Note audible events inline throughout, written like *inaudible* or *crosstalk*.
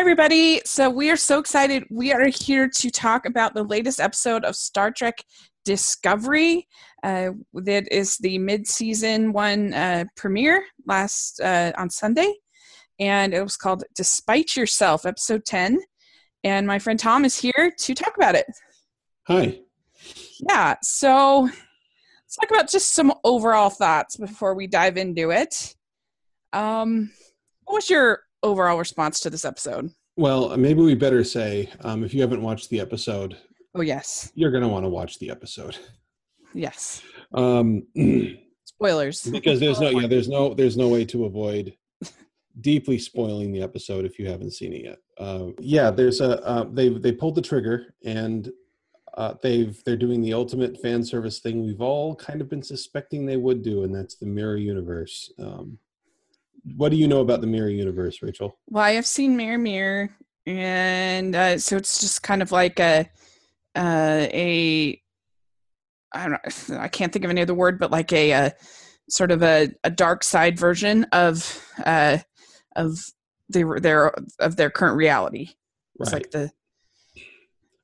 everybody. So, we are so excited. We are here to talk about the latest episode of Star Trek Discovery. Uh, that is the mid season one uh, premiere last uh, on Sunday. And it was called Despite Yourself, episode 10. And my friend Tom is here to talk about it. Hi. Yeah. So, let's talk about just some overall thoughts before we dive into it. Um, what was your overall response to this episode? Well, maybe we better say um, if you haven't watched the episode, Oh, yes. you're going to want to watch the episode Yes. um, *clears throat* Spoilers. because there's no yeah there's no there's no way to avoid *laughs* deeply spoiling the episode if you haven't seen it yet. Uh, yeah, there's a uh, they they pulled the trigger and uh, they've they're doing the ultimate fan service thing we've all kind of been suspecting they would do, and that's the mirror universe. Um, what do you know about the mirror universe, Rachel? Well, I have seen Mirror Mirror, and uh, so it's just kind of like a uh, a I don't know. I can't think of any other word, but like a, uh sort of a, a dark side version of uh, of their their of their current reality. It's Right. like the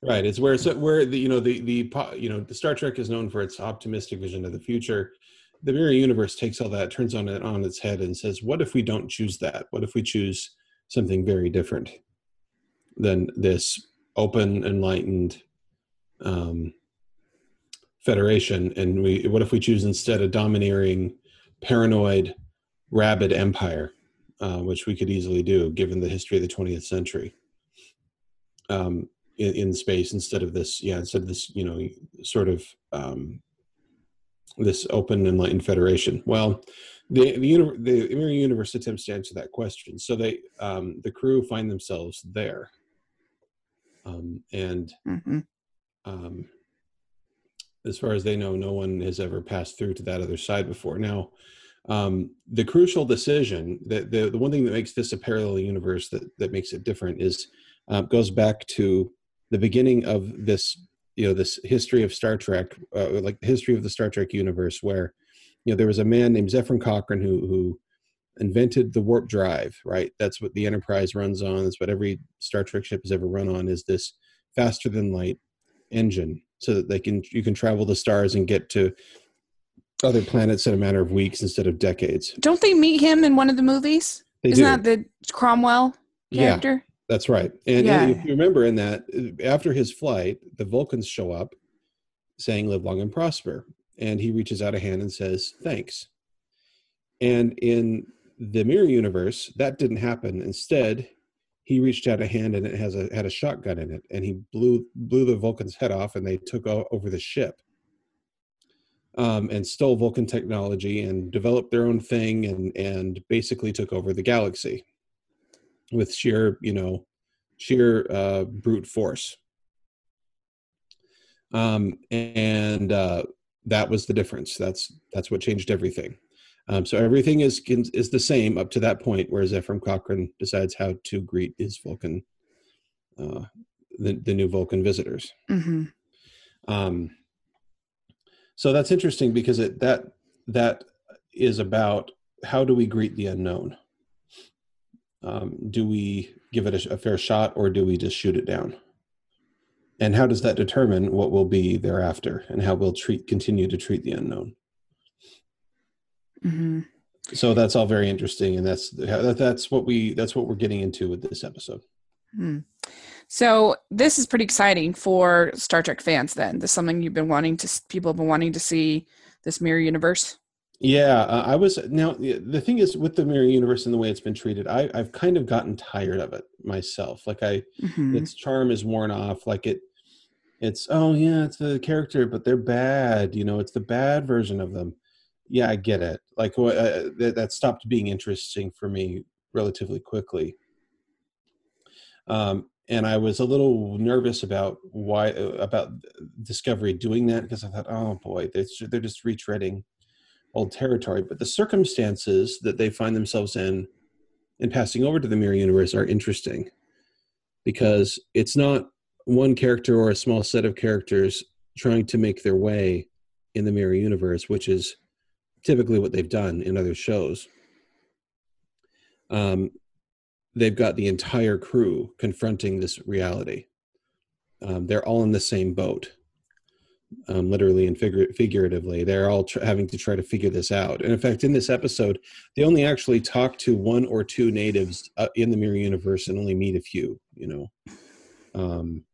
Right. It's where so where the you know the the you know the Star Trek is known for its optimistic vision of the future. The mirror universe takes all that, turns on it on its head, and says, "What if we don't choose that? What if we choose something very different than this open, enlightened um, federation? And we what if we choose instead a domineering, paranoid, rabid empire, uh, which we could easily do given the history of the 20th century." Um, in, in space instead of this yeah instead of this you know sort of um, this open enlightened federation well the the, uni- the mirror universe attempts to answer that question so they um, the crew find themselves there um, and mhm. um, as far as they know, no one has ever passed through to that other side before. Now, um, the crucial decision, the, the the one thing that makes this a parallel universe that that makes it different is uh, goes back to the beginning of this you know this history of Star Trek, uh, like the history of the Star Trek universe, where you know there was a man named Zefram Cochrane who who invented the warp drive right? That's what the enterprise runs on. That's what every star trek ship has ever run on is this faster than light engine so that they can you can travel the stars and get to other planets in a matter of weeks instead of decades. Don't they meet him in one of the movies? they Isn't do. that the Cromwell character? That's right. And, Yeah. and if you remember in that after his flight the vulcans show up saying live long and prosper. And he reaches out a hand and says thanks. And in the mirror universe that didn't happen. Instead he reached out a hand and it has a had a shotgun in it. And he blew blew the vulcan's head off and they took o- over the ship um, and stole vulcan technology and developed their own thing and and basically took over the galaxy with sheer you know sheer uh, brute force um, and uh, that was the difference that's that's what changed everything um, so everything is is the same up to that point where Zefram Cochrane decides how to greet his Vulcan, uh, the the new Vulcan visitors. hmm Um, so that's interesting because it that that is about how do we greet the unknown. Um, do we give it a, a fair shot or do we just shoot it down? And how does that determine what will be thereafter and how we'll treat continue to treat the unknown? hmm so that's all very interesting and that's that's what we that's what we're getting into with this episode Hmm. So this is pretty exciting for Star Trek fans. Then this is something you've been wanting to. People have been wanting to see this mirror universe. Yeah uh, i was now the thing is with the mirror universe and the way it's been treated i i've kind of gotten tired of it myself like i Mhm. its charm is worn off like it it's oh yeah it's the character but they're bad you know it's the bad version of them. Yeah i get it like uh, that, that stopped being interesting for me relatively quickly. Um and i was a little nervous about why uh, about discovery doing that because i thought oh boy they're, they're just retreading old territory but the circumstances that they find themselves in in passing over to the mirror universe are interesting because it's not one character or a small set of characters trying to make their way in the mirror universe, which is typically what they've done in other shows. Um, they've got the entire crew confronting this reality. Um, they're all in the same boat, um, literally and figur- figuratively. They're all tr- having to try to figure this out. And in fact, in this episode, they only actually talk to one or two natives uh, in the mirror universe and only meet a few. You know, um,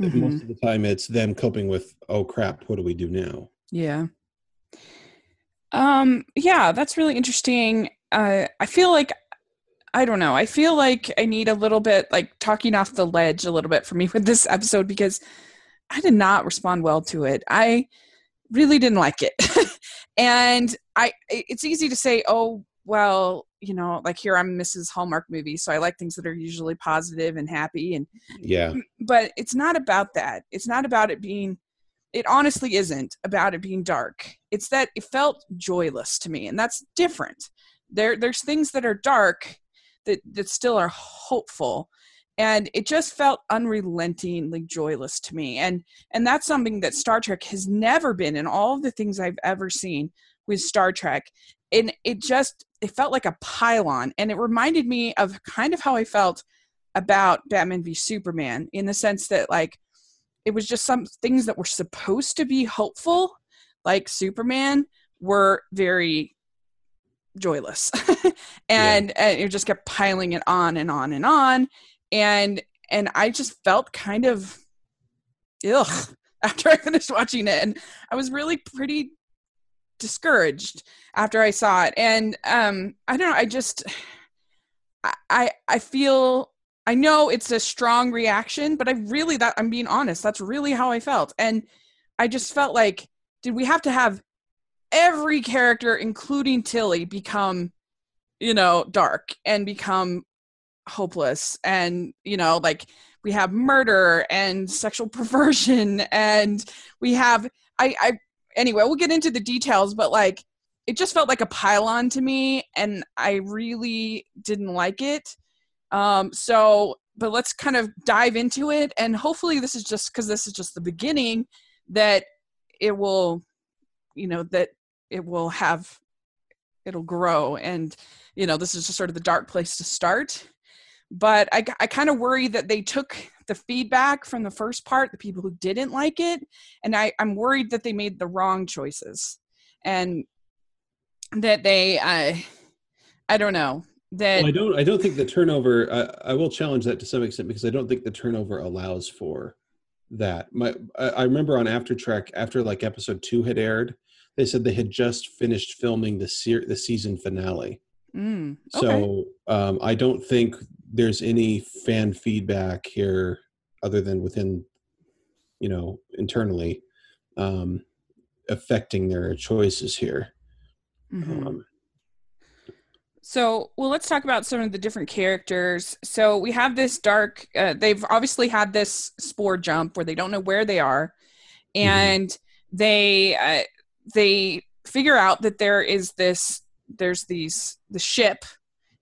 mm-hmm. most of the time it's them coping with, oh crap, what do we do now? Yeah. Um, yeah, that's really interesting. Uh, I feel like I don't know. I feel like I need a little bit like talking off the ledge a little bit for me with this episode because I did not respond well to it. I really didn't like it. *laughs* and I it's easy to say, "Oh, well, you know, like here I'm Mrs. Hallmark movie, so I like things that are usually positive and happy and Yeah. Mm, but it's not about that. It's not about it being it honestly isn't about it being dark. It's that it felt joyless to me, and that's different. There there's things that are dark that that still are hopeful and it just felt unrelentingly joyless to me and and that's something that star trek has never been in all of the things i've ever seen with star trek and it just it felt like a pile-on and it reminded me of kind of how i felt about batman v superman in the sense that like it was just some things that were supposed to be hopeful like superman were very joyless *laughs* and, yeah. and it just kept piling it on and on and on and and i just felt kind of ugh *laughs* after i finished watching it. And i was really pretty discouraged after i saw it. And um i don't know i just i i feel i know it's a strong reaction but i really that i'm being honest that's really how i felt. And i just felt like did we have to have every character, including Tilly, become, you know, dark and become hopeless. And, you know, like we have murder and sexual *laughs* perversion and we have I I anyway, we'll get into the details, but like it just felt like a pile-on to me and I really didn't like it. Um so but let's kind of dive into it and hopefully this is just because this is just the beginning that it will you know that it will have it'll grow and you know this is just sort of the dark place to start but i, I kind of worry that they took the feedback from the first part the people who didn't like it and I, i'm worried that they made the wrong choices and that they i i don't know that well, i don't i don't think the turnover I, I will challenge that to some extent because i don't think the turnover allows for that my i, I remember on after trek after like episode two had aired they said they had just finished filming the se- the season finale. Mm, okay. So um, I don't think there's any fan feedback here other than within, you know, internally, um, affecting their choices here. Mm-hmm. Um, so, well, let's talk about some of the different characters. So, we have this dark, uh, they've obviously had this spore jump where they don't know where they are. Mm-hmm. And mm-hmm. they, uh, they figure out that there is this there's these the ship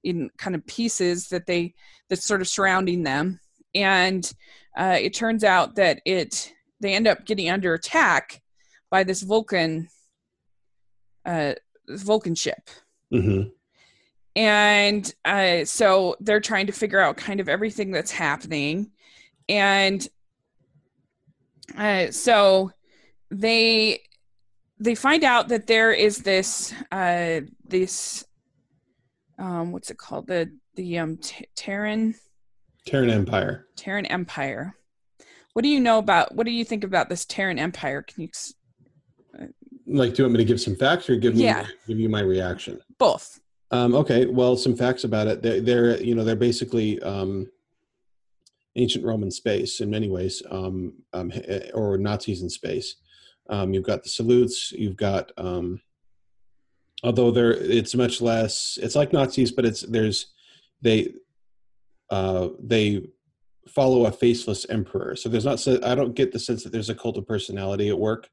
in kind of pieces that they that's sort of surrounding them. And uh, it turns out that it they end up getting under attack by this vulcan uh vulcan ship. Mm-hmm. and uh, so they're trying to figure out kind of everything that's happening. And uh, so they they find out that there is this uh this um what's it called the the um T- Terran Terran Empire Terran Empire. What do you know about what do you think about this Terran Empire? Can you uh, like do you want me to give some facts or give me yeah. give you my reaction? Both. Um, okay, well, some facts about it. They're, they're you know they're basically um, ancient Roman space in many ways, um, um, or Nazis in space. Um, you've got the salutes. You've got, um, although there, it's much less. It's like Nazis, but it's there's they uh, they follow a faceless emperor. So there's not. so I don't get the sense that there's a cult of personality at work.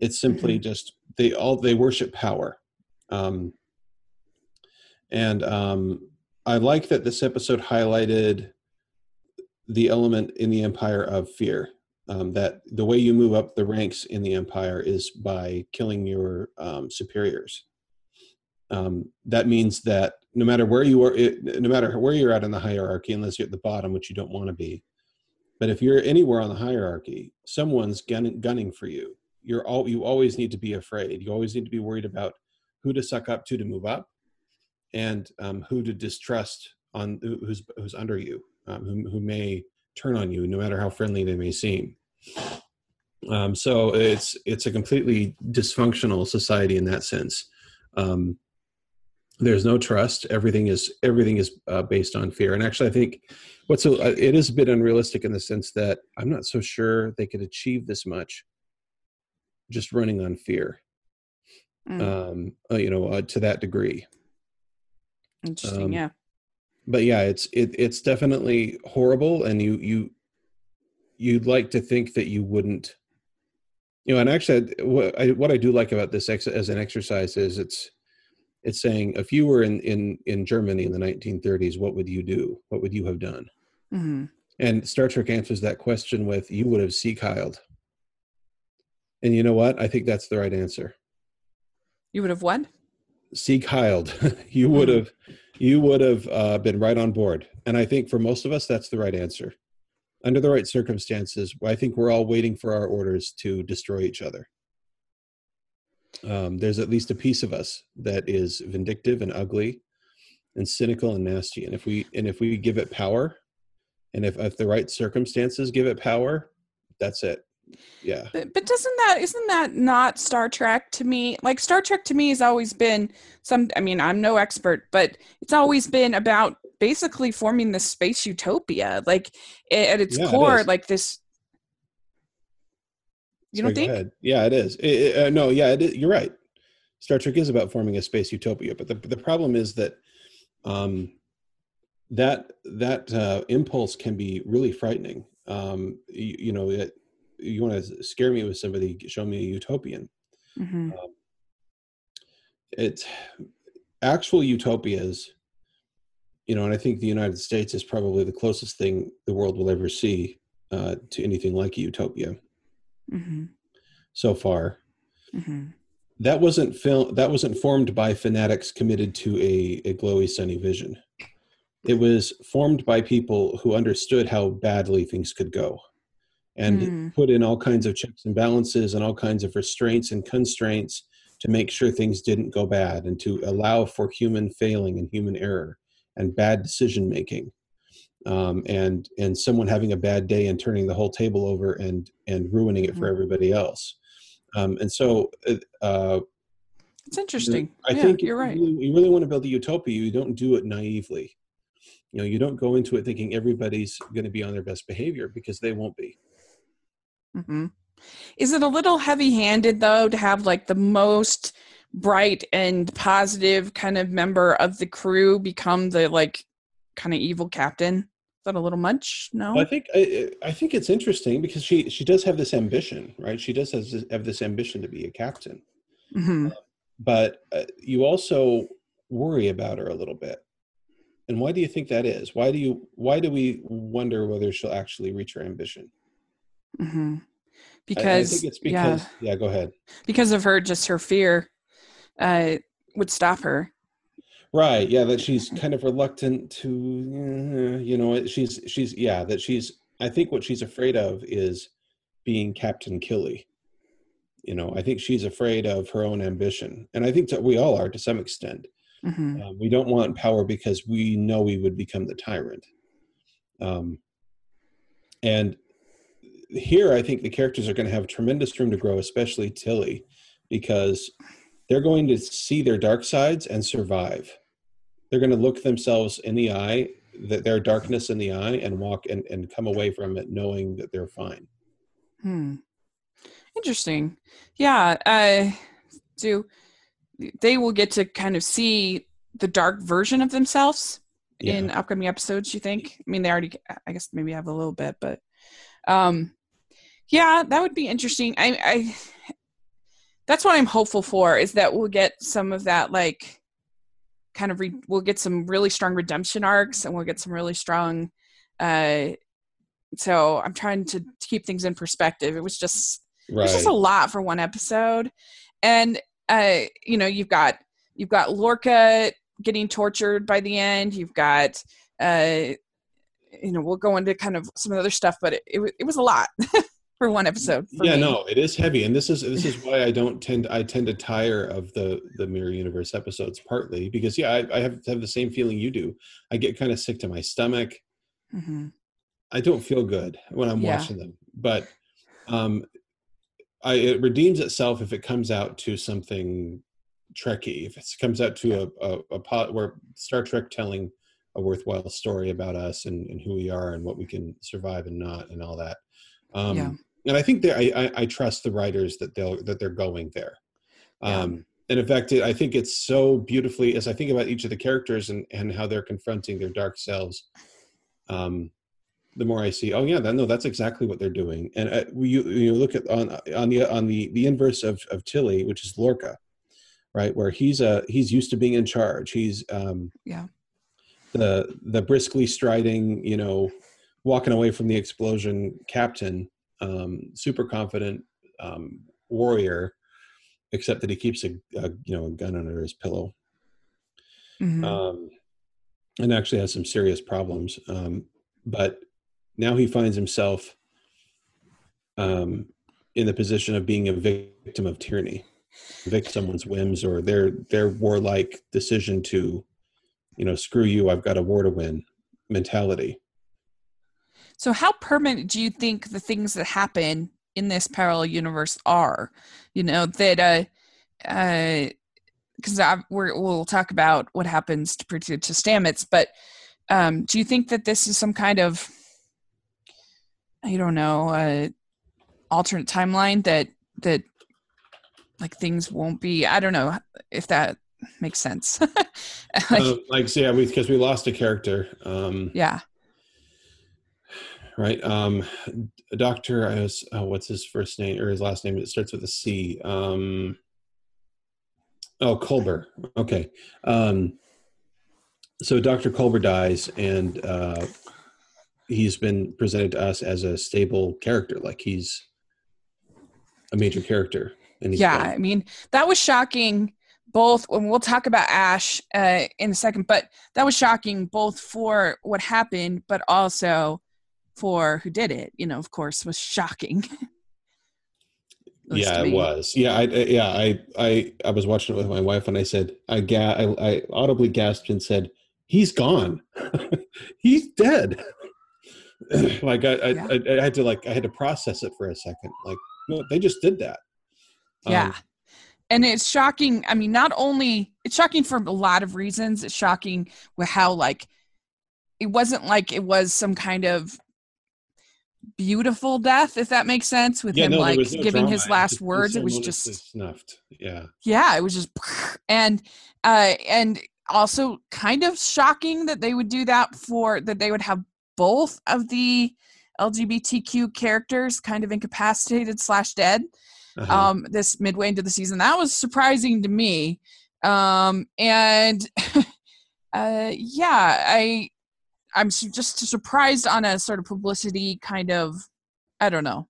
It's simply mm-hmm. just they all they worship power. Um, and um, I like that this episode highlighted the element in the empire of fear um, that the way you move up the ranks in the empire is by killing your um, superiors. Um, that means that no matter where you are, it, no matter where you're at in the hierarchy, unless you're at the bottom, which you don't want to be, but if you're anywhere on the hierarchy, someone's gunning, gunning for you. You're all you always need to be afraid. You always need to be worried about who to suck up to to move up, and um, who to distrust on who's who's under you, um, who who may turn on you, no matter how friendly they may seem. Um, so it's it's a completely dysfunctional society in that sense. Um, there's no trust. Everything is everything is uh, based on fear. And actually, I think what's a, uh, it is a bit unrealistic in the sense that I'm not so sure they could achieve this much just running on fear. Mm. Um, uh, you know, uh, to that degree. Interesting. Um, yeah. But yeah, it's it, it's definitely horrible, and you you you'd like to think that you wouldn't you know and actually what i what i do like about this ex- as an exercise is it's it's saying if you were in in in germany in the 1930s what would you do? What would you have done? Mm-hmm. and star trek answers that question with you would have heiled and you know what? I think that's the right answer. You would have what? Heiled *laughs* you would mm-hmm. have you would have uh, been right on board. And i think for most of us that's the right answer. Under the right circumstances, I think we're all waiting for our orders to destroy each other. Um, there's at least a piece of us that is vindictive and ugly and cynical and nasty. And if we and if we give it power, and if, if the right circumstances give it power, that's it. Yeah. But, but doesn't that isn't that not star trek to me? Like star trek to me has always been some i mean i'm no expert but it's always been about basically forming this space utopia like at its yeah, core it like this you don't think? yeah it is. It, uh, no yeah it is, you're right. Star trek is about forming a space utopia but the, the problem is that um that that uh, impulse can be really frightening. Um you, you know it, you want to scare me with somebody show me a utopian. Mm-hmm. um, it's actual utopias you know and i think the united states is probably the closest thing the world will ever see uh, to anything like a utopia mm-hmm. so far mm-hmm. that wasn't film that wasn't formed by fanatics committed to a, a glowy sunny vision it was formed by people who understood how badly things could go and mm. put in all kinds of checks and balances and all kinds of restraints and constraints to make sure things didn't go bad and to allow for human failing and human error and bad decision making um, and and someone having a bad day and turning the whole table over and and ruining it for mm-hmm. everybody else. Um, and so uh, uh it's interesting. I yeah, think you're right. you, you really want to build a utopia. You don't do it naively. You know you don't go into it thinking everybody's going to be on their best behavior because they won't be. Mm-hmm. Is it a little heavy handed, though, to have like the most bright and positive kind of member of the crew become the like kind of evil captain? Is that a little much? No, I think I, I think it's interesting because she she does have this ambition, right? She does have this, have this ambition to be a captain, mm-hmm. uh, but uh, you also worry about her a little bit. And why do you think that is? Why do you why do we wonder whether she'll actually reach her ambition? Mm-hmm. Because, I, I think it's because yeah, yeah, go ahead. Because of her, just her fear uh, would stop her. Right. Yeah, that she's kind of reluctant to, you know, she's she's yeah, that she's. I think what she's afraid of is being Captain Killy. You know, I think she's afraid of her own ambition, and I think that we all are to some extent. Mm-hmm. Um, we don't want power because we know we would become the tyrant. Um, and here I think the characters are going to have tremendous room to grow, especially Tilly, because they're going to see their dark sides and survive. They're going to look themselves in the eye, that their darkness in the eye, and walk and, and come away from it knowing that they're fine. Hmm. Interesting. Yeah. Uh, so they will get to kind of see the dark version of themselves yeah. in upcoming episodes. You think? I mean, they already. I guess maybe have a little bit, but um, yeah, that would be interesting. I, I that's what I'm hopeful for is that we'll get some of that like kind of re- we'll get some really strong redemption arcs and we'll get some really strong uh so I'm trying to, keep things in perspective. It was just right. it was just a lot for one episode. And uh you know, you've got you've got Lorca getting tortured by the end. You've got, uh, you know, we'll go into kind of some other stuff, but it, it, it was a lot *laughs* for one episode. For yeah, me. no, it is heavy, and this is this is why I don't tend I tend to tire of the the Mirror Universe episodes. Partly because yeah, I, I have have the same feeling you do. I get kind of sick to my stomach. Mm-hmm. I don't feel good when I'm Yeah. watching them, but um, I, it redeems itself if it comes out to something Trekky. If it comes out to a, a, a pot where Star Trek telling a worthwhile story about us and, and who we are and what we can survive and not and all that. Um, Yeah. And I think that I, I, I trust the writers that they'll that they're going there. Yeah. Um, and in fact, it, I think it's so beautifully as I think about each of the characters and, and how they're confronting their dark selves. Um, the more I see, oh yeah, that, no, that's exactly what they're doing. And uh, you you look at on on the on the the inverse of of Tilly, which is Lorca, right, where he's a he's used to being in charge. He's um, Yeah. the the briskly striding, you know, walking away from the explosion captain, um, super confident um, warrior, except that he keeps a, a you know a gun under his pillow Mhm. um, and actually has some serious problems. Um, but now he finds himself um, in the position of being a victim of tyranny, victim someone's whims or their their warlike decision to, you know, screw you, I've got a war to win mentality. So, how permanent do you think the things that happen in this parallel universe are? You know that uh, because uh, we're we'll talk about what happens to to, to Stamets, but um, do you think that this is some kind of I don't know uh, alternate timeline that that like things won't be? I don't know if that makes sense. like, *laughs* Uh, like, so yeah, because we, lost a character. Um, yeah, right? Um, Doctor, I was, oh, what's his first name or his last name? It starts with a C. Um, oh, Culber. Okay. Um, so Dr. Culber dies, and uh, he's been presented to us as a stable character, like he's a major character. And yeah gone. i mean that was shocking both and we'll talk about ash uh, in a second but that was shocking both for what happened but also for who did it you know of course was shocking *laughs* yeah, it was. Yeah, I, I yeah, I, I, I was watching it with my wife, and I said, I, ga- I, I audibly gasped and said, "He's gone. *laughs* He's dead." *laughs* like I, I, Yeah. I, I had to like, I had to process it for a second. Like, no, they just did that. Um, yeah and it's shocking i mean not only it's shocking for a lot of reasons it's shocking with how like it wasn't like it was some kind of beautiful death if that makes sense with yeah, him no, like no giving drama. his last just words it was just snuffed. Yeah, yeah it was just *laughs* and uh and also kind of shocking that they would do that for that they would have both of the lgbtq characters kind of incapacitated slash dead Uh-huh. um this midway into the season that was surprising to me um and *laughs* uh yeah i i'm just surprised on a sort of publicity kind of i don't know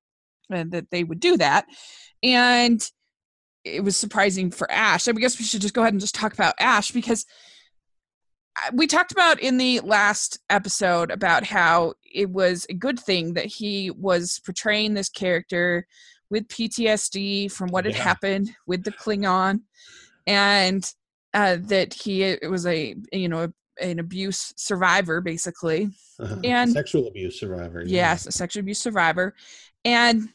uh, that they would do that and it was surprising for ash i guess we should just go ahead and just talk about ash because we talked about in the last episode about how it was a good thing that he was portraying this character with PTSD from what had Yeah. happened with the Klingon, and uh, that he it was a you know an abuse survivor basically. Uh-huh. and- sexual abuse survivor. yeah. Yes, a sexual abuse survivor, and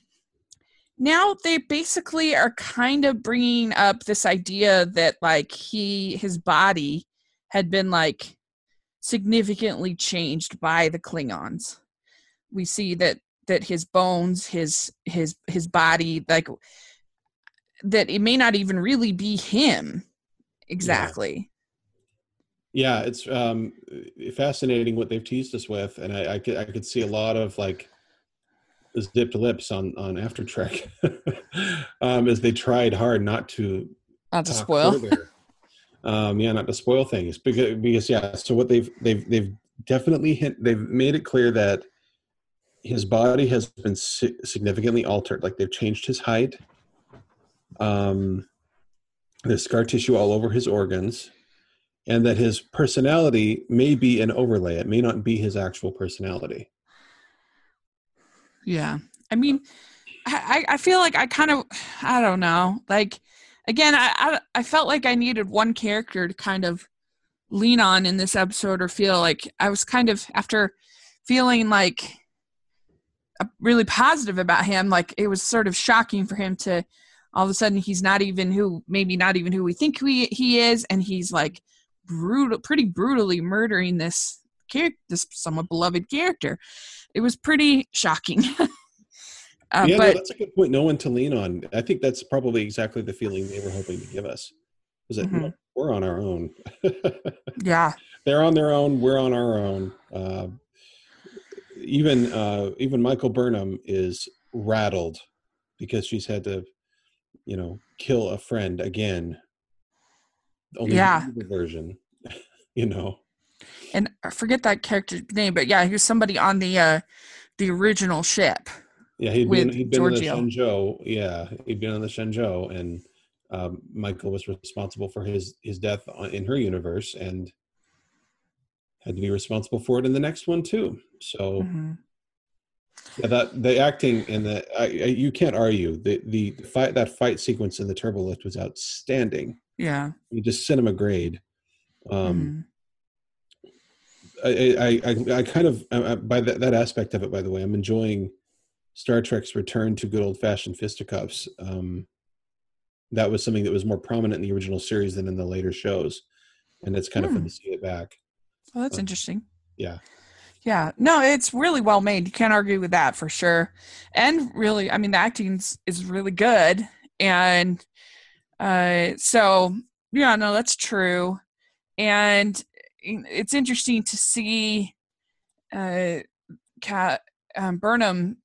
now they basically are kind of bringing up this idea that like he his body had been like significantly changed by the Klingons. We see that that his bones, his his his body, like that it may not even really be him exactly. Yeah it's um fascinating what they've teased us with and i i could i could see a lot of like zipped lips on on after trek *laughs* um as they tried hard not to Not to spoil. *laughs* um yeah not to spoil things because because yeah so what they've they've they've definitely hint they've made it clear that his body has been si- significantly altered like they've changed his height um there's scar tissue all over his organs, and that his personality may be an overlay. It may not be his actual personality. Yeah. I mean, I, I feel like I kind of, I don't know. Like, again, I, I, I felt like I needed one character to kind of lean on in this episode or feel like I was kind of, after feeling like really positive about him, like it was sort of shocking for him to all of a sudden he's not even who, maybe not even who we think he, he is. And he's like brutal, pretty brutally murdering this character, this somewhat beloved character. It was pretty shocking. *laughs* Uh, yeah, but, no, that's a good point. No one to lean on. I think that's probably exactly the feeling they were hoping to give us. Is that mm-hmm. we're on our own. *laughs* yeah, they're on their own. We're on our own. Uh, even uh, even Michael Burnham is rattled because she's had to, you know, kill a friend again. Only yeah. version, *laughs* you know. And I forget that character's name, but yeah, he was somebody on the uh the original ship. Yeah, he'd been he'd been Georgiou. on the Shenzhou. Yeah, he'd been on the Shenzhou, and um, Michael was responsible for his his death in her universe, and had to be responsible for it in the next one too. So, mm-hmm. yeah, that the acting and the I, I, you can't argue the the fight that fight sequence in the turbo lift was outstanding. Yeah, you just cinema grade. Um, mm-hmm. I, I, I, I kind of uh, by that, that aspect of it. By the way, I'm enjoying Star Trek's return to good old fashioned fisticuffs. Um, that was something that was more prominent in the original series than in the later shows, and it's kind of fun hmm. to see it back. Oh, that's um, interesting. Yeah. Yeah. No, it's really well made. You can't argue with that for sure. And really, I mean, the acting is really good. And uh, so, yeah, no, that's true. And it's interesting to see uh, Kat um, Burnham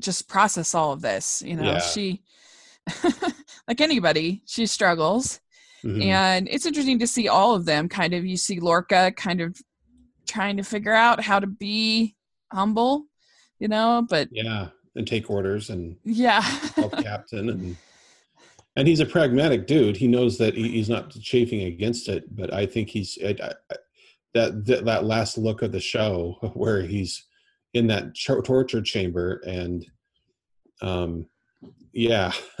just process all of this. You know, yeah. she, *laughs* like anybody, she struggles. Mm-hmm. And it's interesting to see all of them kind of. You see Lorca kind of trying to figure out how to be humble, you know, but. Yeah, and take orders and. Yeah. help *laughs* captain and. And he's a pragmatic dude. He knows that he's not chafing against it, but I think he's I, I, that, that that last look of the show *laughs* where he's in that torture chamber and um yeah *laughs*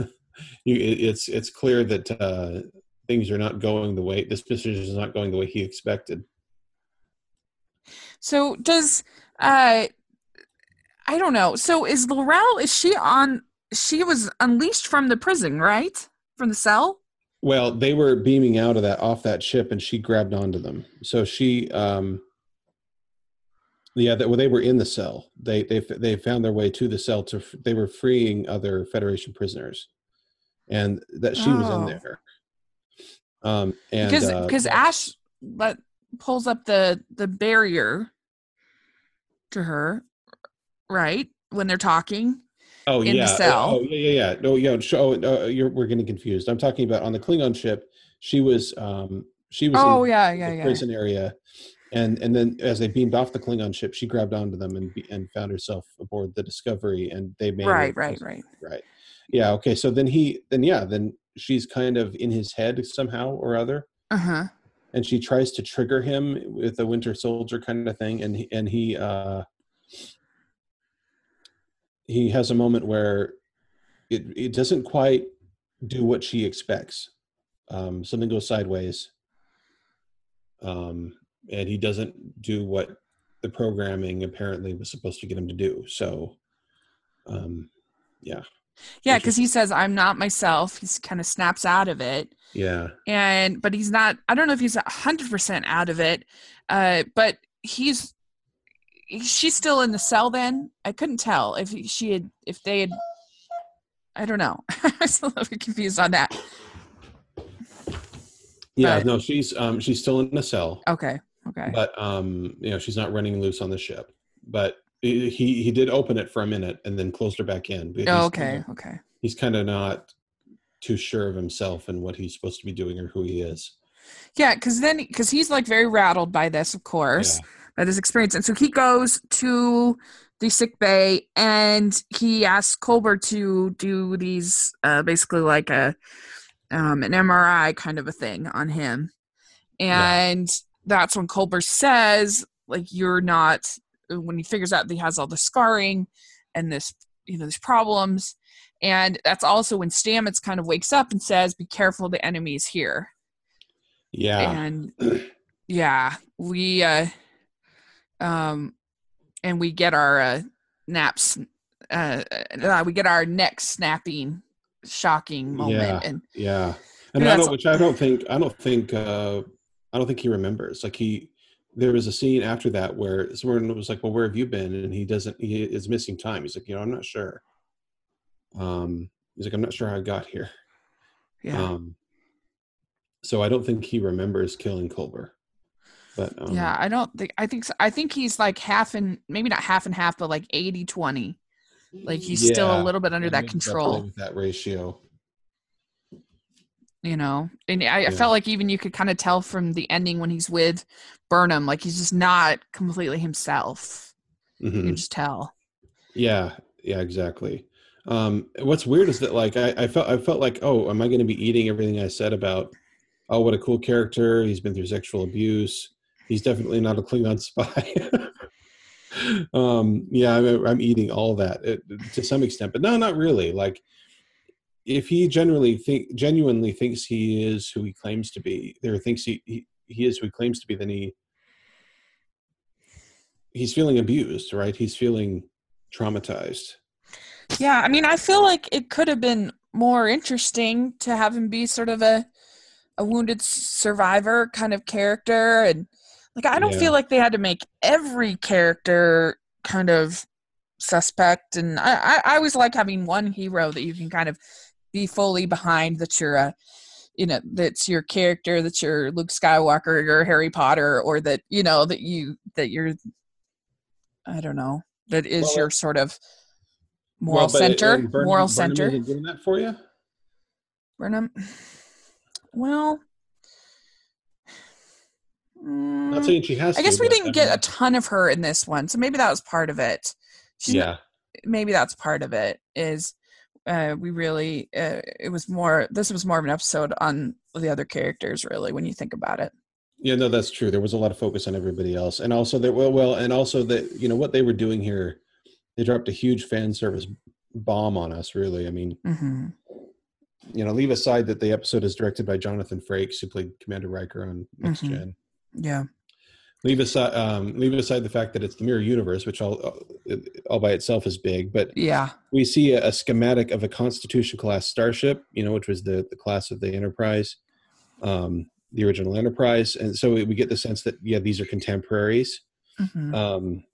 you, it's it's clear that uh things are not going the way this decision is not going the way he expected so does uh i don't know so is L'Rell is she on she was unleashed from the prison right from the cell well they were beaming out of that off that ship and she grabbed onto them so she um yeah, that, well, they were in the cell. They they they found their way to the cell to they were freeing other Federation prisoners, and that she oh. was in oh. there. Um, and because because uh, Ash let pulls up the the barrier to her, right when they're talking. Oh in yeah, the cell. Oh, yeah, yeah, yeah. No, yeah. Oh, uh, you're we're getting confused. I'm talking about on the Klingon ship. She was um she was. Oh yeah, yeah, yeah. Prison area, and and then as they beamed off the Klingon ship, she grabbed onto them and and found herself aboard the Discovery, and they made right, right, right, right. Yeah. Okay. So then he, then yeah, then she's kind of in his head somehow or other. Uh huh. And she tries to trigger him with a Winter Soldier kind of thing, and he, and he uh he has a moment where it it doesn't quite do what she expects. Um, something goes sideways. Um, and he doesn't do what the programming apparently was supposed to get him to do. So, um, yeah. Yeah, because he says, I'm not myself. He kind of snaps out of it. Yeah. And, but he's not, I don't know if he's 100% out of it, uh, but he's, she's still in the cell then. I couldn't tell if she had, if they had, I don't know. *laughs* I was a little bit confused on that. Yeah, but, no, she's um she's still in the cell. Okay. Okay. But um, you know, she's not running loose on the ship. But he he did open it for a minute and then closed her back in. Oh, okay. Kinda, okay. He's kind of not too sure of himself and what he's supposed to be doing or who he is. Yeah, because then because he's like very rattled by this, of course, yeah. By this experience, and so he goes to the sick bay and he asks Culber to do these uh, basically like a um, an MRI kind of a thing on him, and yeah. that's when Culber says, like, you're not. When he figures out that he has all the scarring and this, you know, these problems, and that's also when Stamets kind of wakes up and says, "Be careful, the enemy's here." Yeah, and yeah, we, uh, um, and we get our uh, naps. Uh, uh, we get our neck snapping shocking moment. Yeah, and yeah, and I don't, which I don't think I don't think uh, I don't think he remembers. Like he, there was a scene after that where someone was like, "Well, where have you been?" And he doesn't. He is missing time. He's like, you know, I'm not sure. Um, he's like, I'm not sure how I got here. Yeah. Um, so I don't think he remembers killing Culber. But um, yeah, I don't think I think so. I think he's like half and maybe not half and half, but like 80 20. Like he's yeah, still a little bit under that control. that ratio. You know, and I, yeah. I, felt like even you could kind of tell from the ending when he's with Burnham, like he's just not completely himself. Mm-hmm. You can just tell. Yeah, yeah, exactly. Um, what's weird is that like I, I felt I felt like oh, am I going to be eating everything I said about oh what a cool character he's been through sexual abuse he's definitely not a Klingon spy. *laughs* um, yeah, I'm, I'm, eating all that it, to some extent, but no, not really. Like, if he generally think genuinely thinks he is who he claims to be, or thinks he, he he is who he claims to be, then he he's feeling abused, right? He's feeling traumatized. Yeah, I mean, I feel like it could have been more interesting to have him be sort of a a wounded survivor kind of character and like I don't yeah. feel like they had to make every character kind of suspect, and I, I, I always like having one hero that you can kind of be fully behind that you're a you know that's your character that's your luke skywalker or harry potter or that you know that you that you're i don't know that is well, your sort of moral well, uh, center Burnham, moral Burnham center doing that for you burnham well not saying she has. I guess to, we didn't get a ton of her in this one, so maybe that was part of it. She's yeah, maybe that's part of it. Is uh, we really? Uh, it was more. This was more of an episode on the other characters, really, when you think about it. Yeah, no, that's true. There was a lot of focus on everybody else, and also that well, well, and also that you know what they were doing here. They dropped a huge fan service bomb on us. Really, I mean. Mm-hmm you know, leave aside that the episode is directed by Jonathan Frakes, who played Commander Riker on Next mm-hmm. Gen. Yeah. Leave aside, um, leave aside the fact that it's the mirror universe, which all, all by itself is big. But yeah, we see a, a schematic of a Constitution class starship, you know, which was the the class of the Enterprise, um, the original Enterprise, and so we, we get the sense that yeah, these are contemporaries, mm-hmm. um,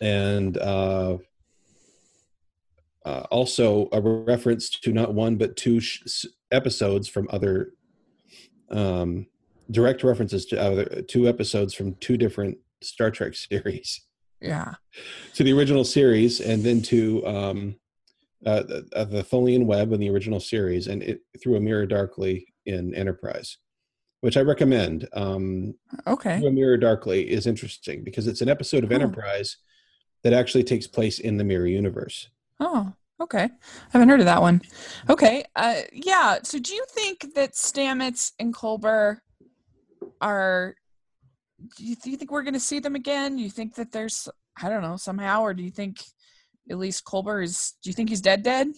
and uh, uh, also a reference to not one but two sh- episodes from other um, direct references to uh, two episodes from two different Star Trek *laughs* series. Yeah. To the original series, and then to um, uh, the, uh, the Tholian Web in the original series, and it through a mirror darkly in Enterprise, which I recommend. Um, okay. Through a mirror darkly is interesting because it's an episode of oh. Enterprise that actually takes place in the mirror universe. Oh. Okay. I haven't heard of that one. Okay. Uh, yeah. So do you think that Stamets and Culber are do you, do you think we're going to see them again? Do you think that there's I don't know somehow, or do you think at least Culber is? Do you think he's dead? Dead?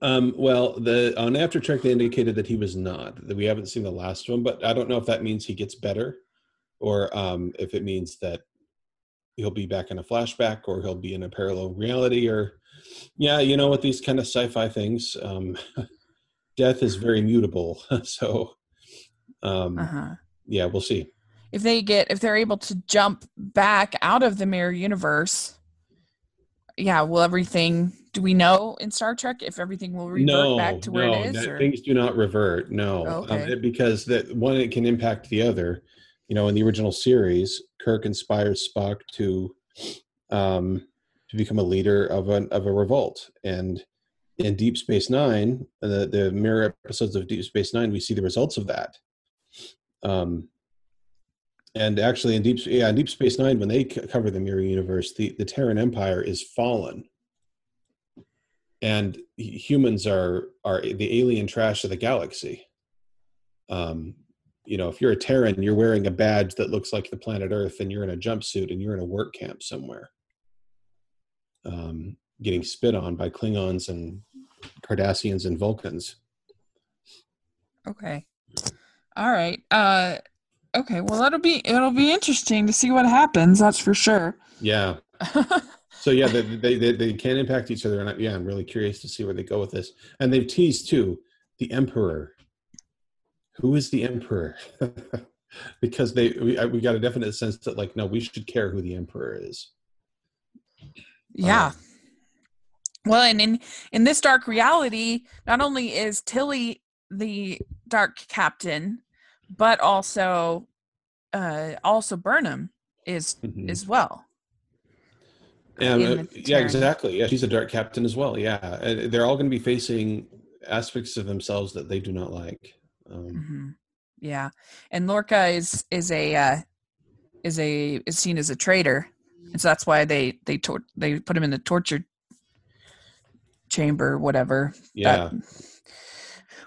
Um, well, the on After Trek they indicated that he was not. That we haven't seen the last one, but I don't know if that means he gets better, or um, if it means that he'll be back in a flashback, or he'll be in a parallel reality, or yeah, you know, with these kind of sci-fi things, um, *laughs* death is very mutable. *laughs* so, um, uh-huh yeah, we'll see. If they get if they're able to jump back out of the mirror universe, yeah, will everything do we know in Star Trek if everything will revert no, back to where no, it is? No, things do not revert. No, oh, um, okay. um, because that one it can impact the other. You know, in the original series, Kirk inspires Spock to um, to become a leader of an of a revolt, and in Deep Space Nine, the the mirror episodes of Deep Space Nine, we see the results of that. Um, and actually, in Deep yeah, in Deep Space Nine, when they cover the mirror universe, the the Terran Empire is fallen. and humans are are the alien trash of the galaxy. Um, you know, if you're a Terran, you're wearing a badge that looks like the planet Earth, and you're in a jumpsuit, and you're in a work camp somewhere, um, getting spit on by Klingons and Cardassians and Vulcans. Okay. All right. Uh okay, well that'll be it'll be interesting to see what happens, that's for sure. *laughs* Yeah. so yeah, they, they, they, they can impact each other, and I, yeah, I'm really curious to see where they go with this. And they've teased too the Emperor. Who is the Emperor? *laughs* because they we, we got a definite sense that like no, we should care who the Emperor is. Yeah. Um, well, and in in this dark reality, not only is Tilly the dark captain, but also uh also Burnham is mm-hmm. as well. Yeah, uh, yeah, exactly. Yeah, she's a dark captain as well. Yeah, and they're all going to be facing aspects of themselves that they do not like. Um, mm-hmm. Yeah, and Lorca is is a uh, is a is seen as a traitor, and so that's why they they tor- they put him in the torture chamber, whatever. Yeah. That,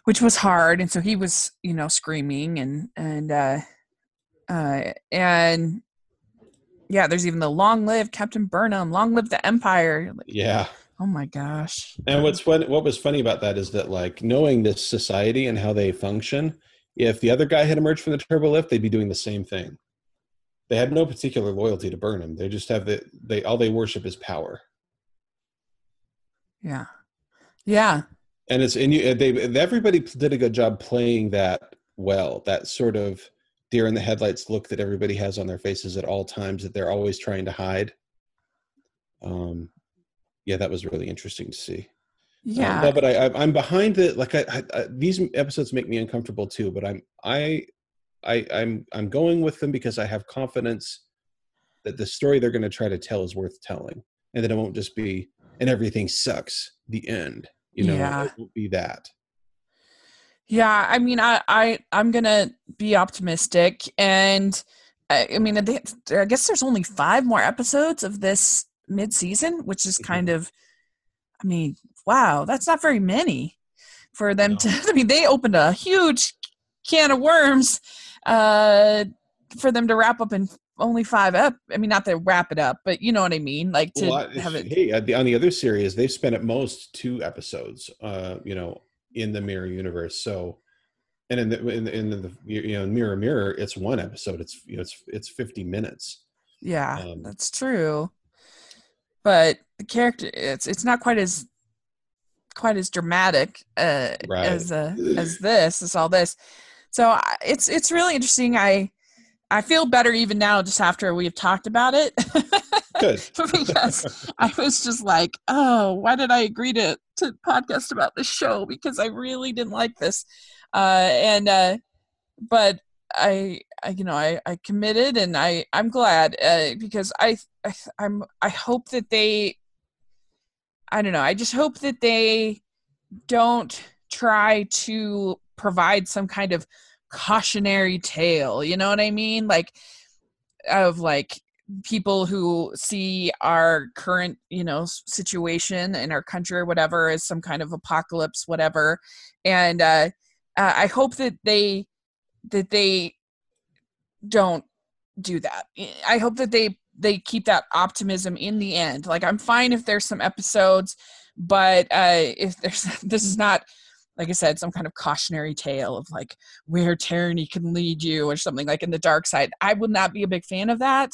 which was hard, and so he was, you know, screaming and and uh, uh, and yeah, there's even the long live Captain Burnham, long live the Empire. Yeah. Oh my gosh. And what's fun, what was funny about that is that like knowing this society and how they function, if the other guy had emerged from the turbo lift, they'd be doing the same thing. They had no particular loyalty to Burnham. They just have the they all they worship is power. Yeah. Yeah. And it's and you they everybody did a good job playing that well. That sort of deer in the headlights look that everybody has on their faces at all times that they're always trying to hide. Um, yeah, that was really interesting to see. Yeah, um, no, but I, I am behind it. Like I, I, I, these episodes make me uncomfortable too. But I'm I I I'm I'm going with them because I have confidence that the story they're going to try to tell is worth telling, and that it won't just be and everything sucks. The end. You know, yeah. it won't be that. Yeah, I mean, I, I I'm gonna be optimistic, and I, I mean, I guess there's only five more episodes of this mid-season, which is kind mm-hmm. of, I mean, wow, that's not very many for them no. to. *laughs* I mean, they opened a huge can of worms uh, for them to wrap up in only five up. I mean, not to wrap it up, but you know what I mean. Like to well, have it. Hey, on the other series, they've spent at most two episodes. Uh, you know, in the mirror universe. So, and in the in the, in the you know mirror mirror, it's one episode. It's you know it's it's fifty minutes. Yeah, um, that's true. But the character, it's it's not quite as quite as dramatic uh, right. as uh, as this as all this. So it's it's really interesting. I I feel better even now, just after we've talked about it. Good. *laughs* because I was just like, oh, why did I agree to to podcast about this show? Because I really didn't like this, uh, and uh, but I, I, you know, I, I committed, and I, I'm glad uh, because I, I, I'm, I hope that they, I don't know, I just hope that they don't try to provide some kind of cautionary tale. You know what I mean? Like, of like people who see our current you know situation in our country or whatever as some kind of apocalypse whatever and uh, uh, i hope that they that they don't do that i hope that they they keep that optimism in the end like i'm fine if there's some episodes but uh if there's *laughs* this is not like I said, some kind of cautionary tale of like where tyranny can lead you or something like in the dark side. I would not be a big fan of that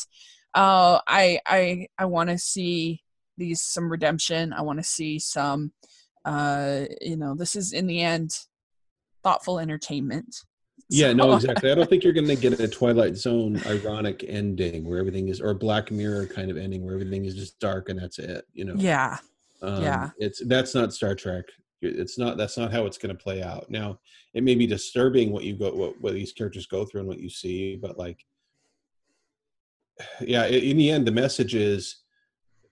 uh, I I I want to see these some redemption. I want to see some, uh, you know, this is in the end thoughtful entertainment. Yeah, so. no, *laughs* exactly. I don't think you're going to get a Twilight Zone ironic ending where everything is, or Black Mirror kind of ending where everything is just dark and that's it. You know. Yeah. Um, yeah. It's that's not Star Trek. It's not. That's not how it's going to play out. Now, it may be disturbing what you go, what, what these characters go through and what you see, but like yeah in the end the message is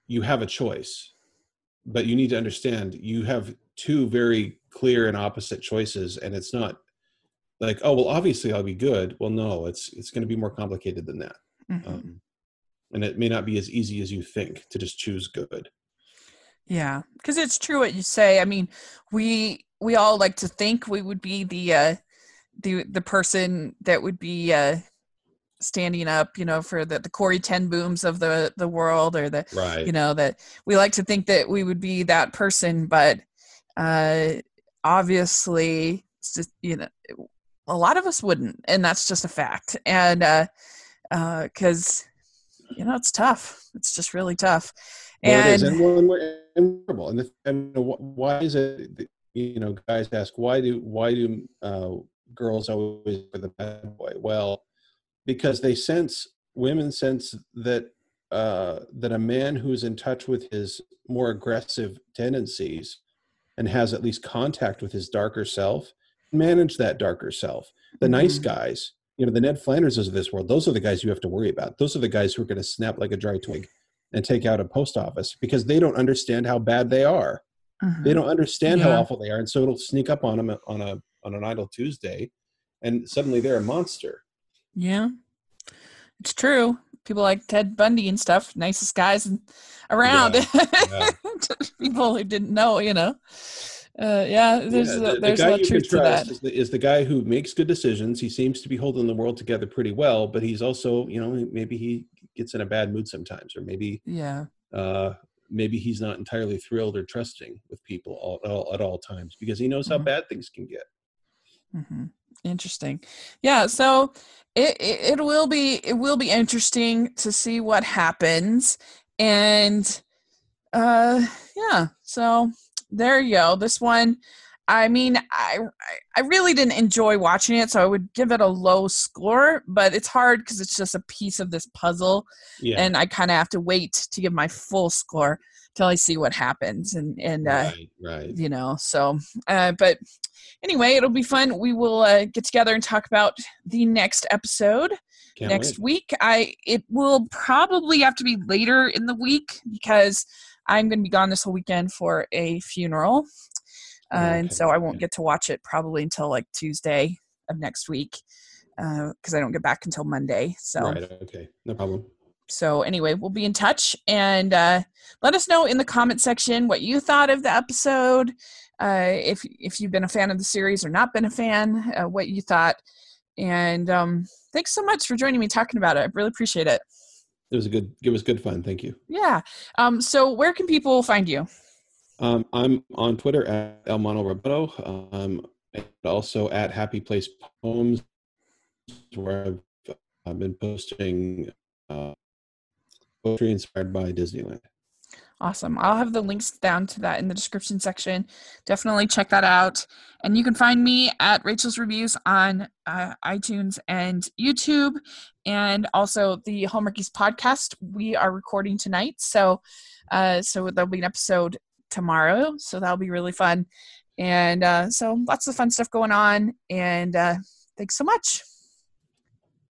you have a choice but you need to understand you have two very clear and opposite choices and it's not like oh well obviously i'll be good well no it's it's going to be more complicated than that mm-hmm. um, and it may not be as easy as you think to just choose good Yeah, because it's true what you say. I mean, we we all like to think we would be the uh, the the person that would be uh, standing up, you know, for the the Corrie ten Booms of the the world, or the right. you know that we like to think that we would be that person, but uh, obviously, just, you know, a lot of us wouldn't, and that's just a fact. And because uh, uh, you know, it's tough. It's just really tough. Well, and, and we're immeasurable. And, the, and why is it? You know, guys ask why do why do uh, girls always for the bad boy? Well, because they sense women sense that uh, that a man who's in touch with his more aggressive tendencies and has at least contact with his darker self manage that darker self the mm-hmm. nice guys you know the ned flanderses of this world those are the guys you have to worry about those are the guys who are going to snap like a dry twig and take out a post office because they don't understand how bad they are mm-hmm. they don't understand yeah. how awful they are and so it'll sneak up on them on a on an idle tuesday and suddenly they're a monster yeah it's true people like ted bundy and stuff nicest guys around yeah. Yeah. *laughs* people who didn't know you know uh, yeah, there's yeah, the, there's the a truth to that. Is the, is the guy who makes good decisions. He seems to be holding the world together pretty well, but he's also, you know, maybe he gets in a bad mood sometimes, or maybe yeah, uh, maybe he's not entirely thrilled or trusting with people all, all at all times because he knows how mm-hmm. bad things can get. Mm-hmm. Interesting. Yeah. So it, it it will be it will be interesting to see what happens, and uh, yeah. So there you go. This one, I mean, I I really didn't enjoy watching it, so I would give it a low score. But it's hard because it's just a piece of this puzzle, yeah. and I kind of have to wait to give my full score till I see what happens, and and uh, right, right. you know. So, uh, but anyway, it'll be fun. We will uh, get together and talk about the next episode. Can't next wait. week i it will probably have to be later in the week because I'm going to be gone this whole weekend for a funeral. Uh, okay. And so I won't get to watch it probably until like Tuesday of next week because uh, I don't get back until Monday. So, right. Okay. No problem. So, anyway, we'll be in touch and uh, let us know in the comment section what you thought of the episode. Uh, if if you've been a fan of the series or not been a fan, uh, what you thought. And um, thanks so much for joining me talking about it. I really appreciate it it was a good it was good fun thank you yeah um so where can people find you um i'm on twitter at el mono roberto um and also at happy place poems where i've, I've been posting uh, poetry inspired by disneyland Awesome. I'll have the links down to that in the description section. Definitely check that out. And you can find me at Rachel's Reviews on uh, iTunes and YouTube, and also the Hallmarkies podcast. We are recording tonight, so uh, so there'll be an episode tomorrow. So that'll be really fun. And uh, so lots of fun stuff going on. And uh, thanks so much.